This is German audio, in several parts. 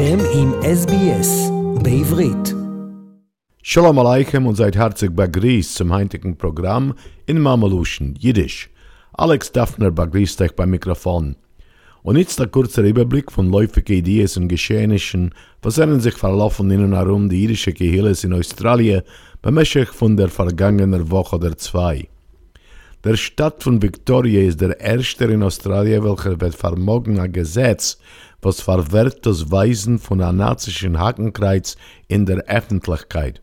אתם עם SBS בעברית. Shalom Aleichem und seid herzlich begrüßt zum heutigen Programm in Mameluschen, Jiddisch. Alex Daphner begrüßt euch beim Mikrofon. Und jetzt der kurze Überblick von läufigen Ideen und Geschehnissen, was sich verlaufen in und herum die jüdische Gehilles in Australien bemäßig von der vergangenen Woche oder zwei. Der Stadt von Victoria ist der erste in Australien, welcher wird vermogen ein Gesetz, was verwehrt das Weisen von einem nazischen Hakenkreuz in der Öffentlichkeit.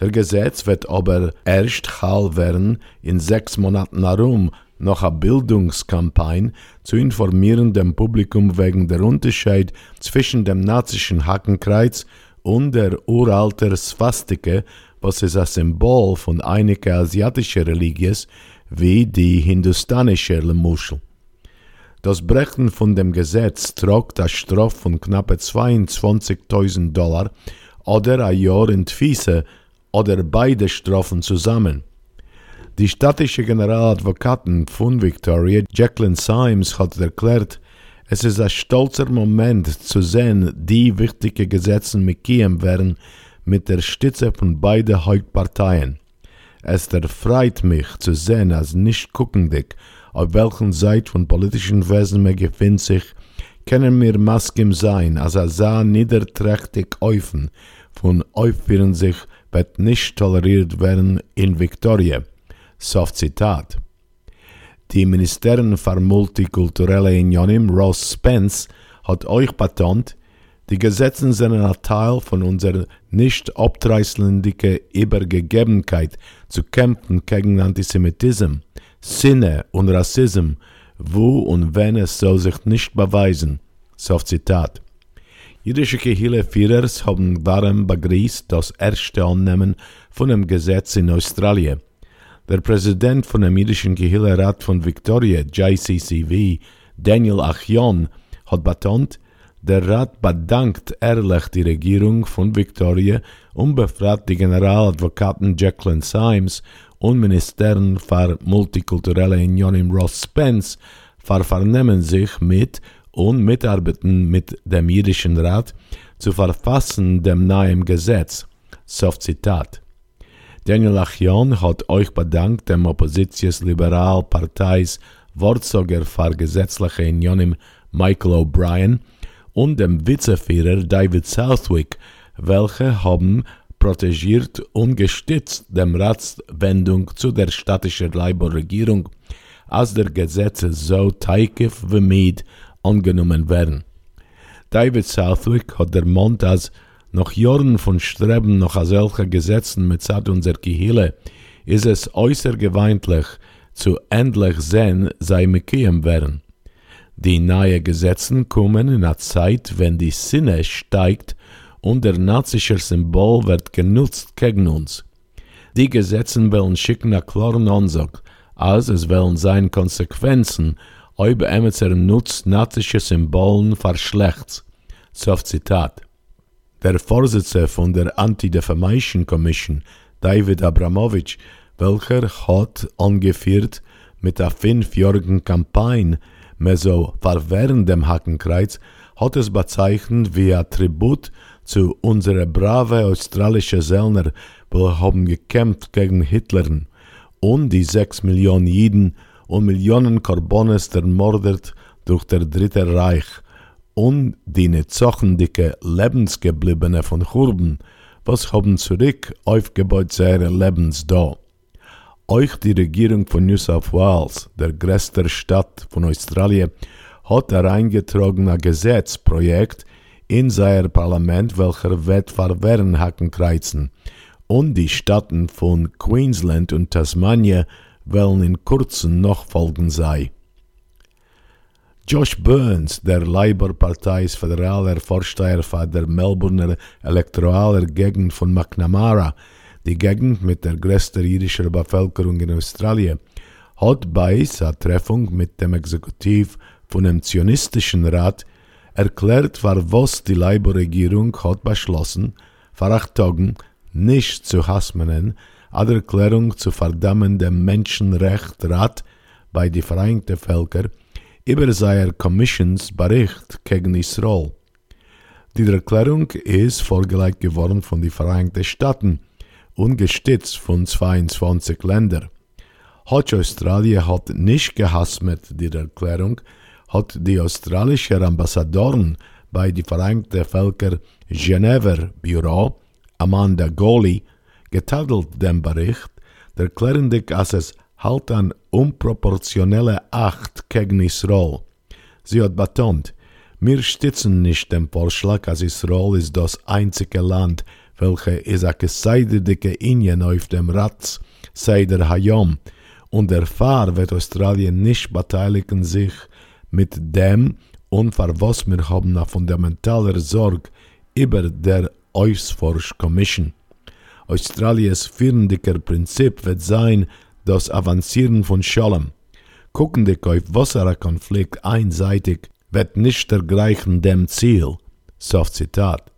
Der Gesetz wird aber erst Hall werden in sechs Monaten herum noch eine Bildungskampagne zu informieren dem Publikum wegen der Unterschied zwischen dem nazischen Hakenkreuz und der uralten Swastike, was ist ein Symbol von einigen asiatischen Religien, wie die hindustanische Muschel. Das Brechen von dem Gesetz trug das Straf von knappe 22.000 Dollar oder ein Jahr in Twiese oder beide Strafen zusammen. Die städtische Generaladvokatin von Victoria, Jacqueline Symes, hat erklärt, es ist ein stolzer Moment zu sehen, die wichtige Gesetze mitgehen werden mit der Stütze von beiden Hauptparteien. Es erfreut mich zu sehen, als nicht guckendig, auf welchen Seite von politischen Wesen man befindet sich, können wir Maskim sein, als er sah niederträchtig öffnen, von aufführen sich wird nicht toleriert werden in Victoria. Soft Zitat. Die Ministerin für multikulturelle Unionen, Ross Spence, hat euch betont, die Gesetze sind ein Teil von unserer nicht abtreißlendigen Übergegebenheit zu kämpfen gegen Antisemitismus, Sinne und Rassismus, wo und wenn es soll sich nicht beweisen. So Zitat. Jüdische Kirchenführers haben darum begrüßt das erste Annehmen von dem Gesetz in Australien. Der Präsident von dem jüdischen Kirchenrat von Victoria, JCCV, Daniel Achion, hat betont, der Rat bedankt ehrlich die Regierung von Victoria und befragt die Generaladvokaten Jacqueline Symes und Ministerin für multikulturelle Union Ross Spence vernehmen sich mit und mitarbeiten mit dem jüdischen Rat zu verfassen dem neuen Gesetz. Soft Zitat. Daniel Achion hat euch bedankt dem Oppositionsliberalparteis Wortsorger für gesetzliche Unionen Michael O'Brien und dem Vizeführer David Southwick, welche haben protegiert und gestützt dem Ratswendung zu der städtischen Labour-Regierung, als der Gesetze so teikif wie Miet angenommen werden. David Southwick hat der Mond als nach Jahren von Streben nach solchen Gesetzen mit Zeit unserer Gehille ist es äußerst gewöhnlich zu endlich sehen, sei Mekiem werden. Die neuen Gesetze kommen in einer Zeit, wenn die Sinne steigt und der nazische Symbol wird genutzt gegen uns. Die Gesetze wollen schicken eine klare Ansage, als es wollen sein Konsequenzen, ob Emetzer nutzt nazische Symbolen verschlecht. So Zitat. Der Vorsitzende von der Anti-Defamation Commission, David Abramowitsch, welcher hat angeführt mit der fünfjährigen Kampagne Meso während dem Hakenkreuz hat es bezeichnet wie ein Tribut zu unserer brave australische Sellner, die haben gekämpft gegen Hitler und die sechs Millionen Jiden und Millionen Karbones ermordet durch der Dritte Reich und die nicht sochendicke Lebensgebliebene von Churben, was haben zurück aufgebaut seine Lebens da euch die Regierung von New South Wales, der größten Stadt von Australien, hat ein Gesetzprojekt in sein Parlament, welcher wird verwehren Hackenkreuzen. Und die Staaten von Queensland und Tasmania wollen in kurzem noch folgen sei. Josh Burns, der Labour-Partei's föderaler Vorsteher der Melbourne elektoraler Gegend von McNamara, die Gegend mit der größten jüdischen Bevölkerung in Australien, hat bei seiner Treffung mit dem Exekutiv von dem Zionistischen Rat erklärt, war was die Labour-Regierung hat beschlossen, vor acht Tagen nicht zu hasmenen, eine Erklärung zu verdammen dem Menschenrechtsrat bei die Vereinigten Völker über seiner Commissions Bericht gegen Israel. Die Erklärung ist vorgelegt geworden von den Vereinigten Staaten und gestützt von 22 Ländern. Hat Australien hat nicht gehasst mit der Erklärung, hat die australische Ambassadorin bei die Vereinigten Völker Genever Büro, Amanda Goli, getadelt dem Bericht, erklärend, dass es halt an unproportionelle Acht gegen Israel. Sie hat betont, wir stützen nicht den Vorschlag, als Israel ist das einzige Land, welche ist a geseidige Indien auf dem Ratz, Seider Hayom, und der Fahr wird Australien nicht beteiligen sich mit dem und für was wir haben eine fundamentale Sorge über der Ausforsch Commission. Australiens führendiger Prinzip wird sein, das Avancieren von Scholem. Gucken die auf Wasserkonflikt einseitig wird nicht ergleichen dem Ziel. Soft Zitat.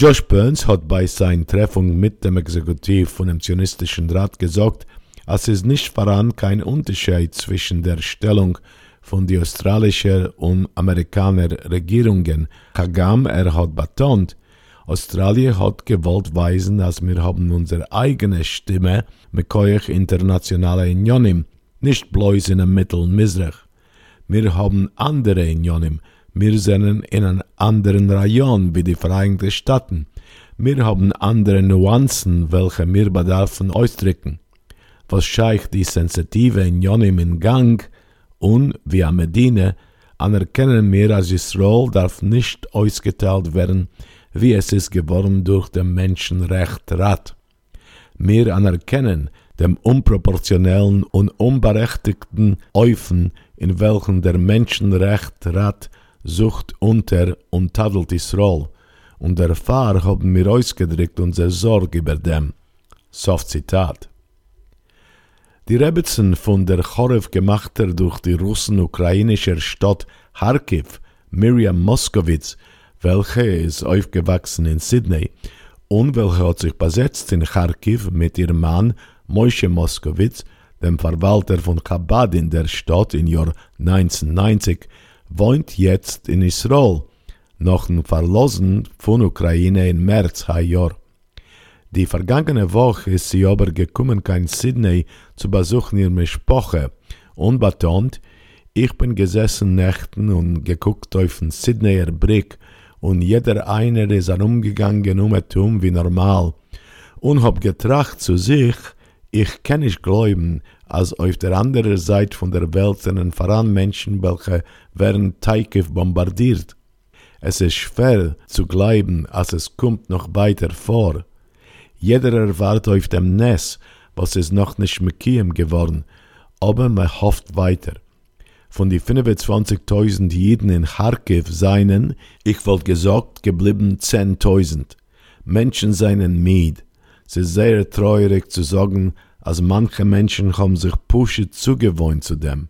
Josh Burns hat bei seiner Treffung mit dem Exekutiv von dem Zionistischen Rat gesagt, es ist nicht voran kein Unterschied zwischen der Stellung von den australischen und amerikanischen Regierungen. Kagam, er hat betont, Australien hat gewollt weisen, dass wir haben unsere eigene Stimme mit koich internationale Unionen, nicht bloß in dem Mittel Misrach. Wir haben andere Unionen, wir sind in einem anderen Rayon wie die Vereinigten Staaten. Wir haben andere Nuancen, welche wir bedarfen ausdrücken. Was scheicht die sensitive Unionen in Gang und, wie am Medina, anerkennen wir, als Israel darf nicht ausgeteilt werden, wie es ist geworden durch den Menschenrechtsrat. Wir anerkennen dem unproportionellen und unberechtigten Eufen, in welchem der Menschenrechtsrat sucht unter und tadelt Israel, und der Fahr haben wir ausgedrückt unsere Sorge über dem. Soft Zitat. Die Rebetzen von der Chorev gemachter durch die Russen-ukrainischer Stadt Kharkiv, Miriam Moskowitz, welche ist aufgewachsen in Sydney und welche hat sich besetzt in Kharkiv mit ihrem Mann Moshe Moskowitz, dem Verwalter von Chabad in der Stadt im Jahr 1990, wohnt jetzt in Israel, nach dem Verlassen von Ukraine im März Jahr. Die vergangene Woche ist sie aber gekommen, kein Sydney zu besuchen ihre Sprache und betont, ich bin gesessen Nächten und geguckt auf den Sydneyer Brick und jeder einer ist herumgegangen um und wie normal und hab getracht zu sich, ich kann nicht glauben, als auf der anderen Seite von der Welt sind voran Menschen, welche werden Teikiv bombardiert. Es ist schwer zu glauben, als es kommt noch weiter vor. Jeder erwartet auf dem Nest, was ist noch nicht mit Kiem geworden, aber man hofft weiter. Von die 25.000 Jiden in Kharkiv seien, ich wollte gesagt, geblieben 10.000. Menschen seien Mied. Es ist sehr traurig zu sagen, als manche Menschen haben sich Pusche zugewohnt zu dem.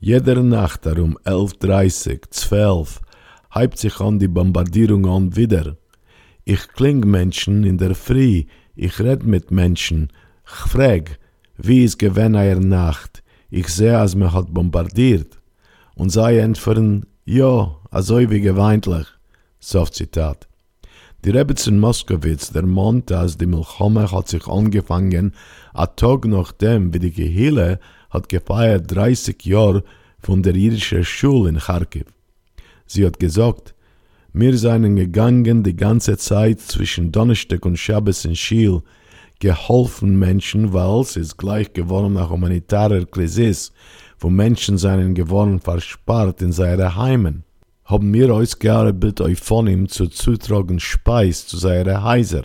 Jede Nacht um 11.30, 12 heibt sich an die Bombardierung an wieder. Ich kling Menschen in der Früh, ich red mit Menschen, ich frag, wie es gewesen einer Nacht, ich sehe, als man hat bombardiert. Und sei entfern, ja, also wie geweintlich. Soft Zitat. Die Rebbetzin Moskowitz, der Mond, als die Milchome hat sich angefangen, a Tag nachdem, wie die Gehille hat gefeiert 30 Jahre von der jüdischen Schule in Kharkiv. Sie hat gesagt, wir seien gegangen die ganze Zeit zwischen Donnerstag und Schabbos in Schiel, geholfen Menschen, weil es ist gleich geworden nach humanitarer Krise, wo Menschen seien geworden verspart in seine Heimen haben wir ausgearbeitet euch von ihm zu zutragen Speis zu seiner Heiser.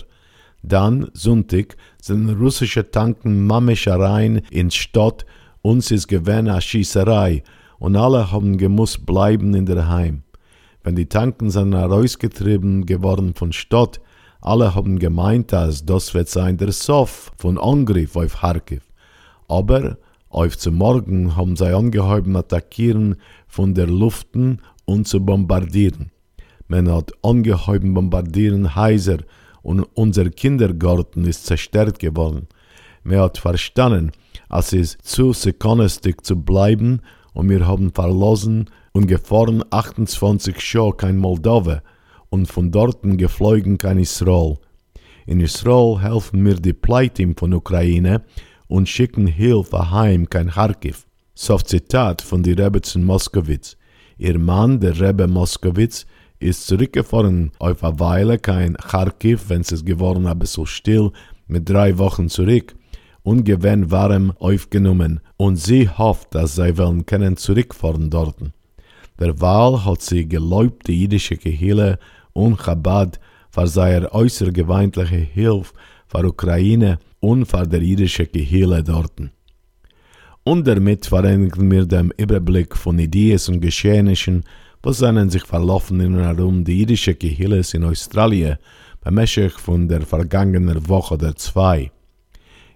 Dann, Sonntag, sind russische Tanken Mameschereien in Stadt, uns ist gewähne a Schießerei, und alle haben gemusst bleiben in der Heim. Wenn die Tanken sind herausgetrieben geworden von Stadt, alle haben gemeint, dass das wird sein der Sof von Angriff auf Kharkiv. Aber auf zum Morgen haben sie angehoben attackieren von der Luften und zu bombardieren. Man hat ungeheuben bombardieren heiser und unser Kindergarten ist zerstört geworden. Man hat verstanden, es ist zu sekundstig zu bleiben und wir haben verlassen und gefahren 28 Jahre kein Moldova und von dorten geflogen kann Israel. In Israel helfen mir die Pleitim von Ukraine und schicken Hilfe heim kein Kharkiv. So Zitat von die Rebbetzin Moskowitz. Ihr Mann, der Rebbe Moskowitz, ist zurückgefahren auf eine Weile kein Kharkiv, wenn es geworden ein bisschen still, mit drei Wochen zurück und gewinn warm aufgenommen und sie hofft, dass sie wollen können zurückfahren dorten. Der Wahl hat sie geläubt die jüdische Gehille und Chabad für seine äußergewöhnliche Hilfe für Ukraine und für der jüdische Gehille dorten Und damit vereinigen wir den Überblick von Ideen und Geschehnissen, was seinen sich verlaufen in und herum die jüdische Gehilles in Australien beim Meschech von der vergangenen Woche oder zwei.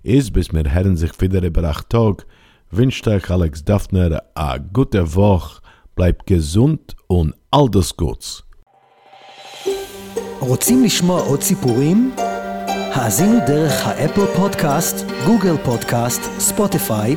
Ist bis mir Herren sich wieder über acht Tag, wünscht euch Alex Daphner a gute Woche, bleibt gesund und all das Gutes. רוצים לשמוע עוד סיפורים? האזינו דרך האפל פודקאסט, גוגל פודקאסט, ספוטיפיי,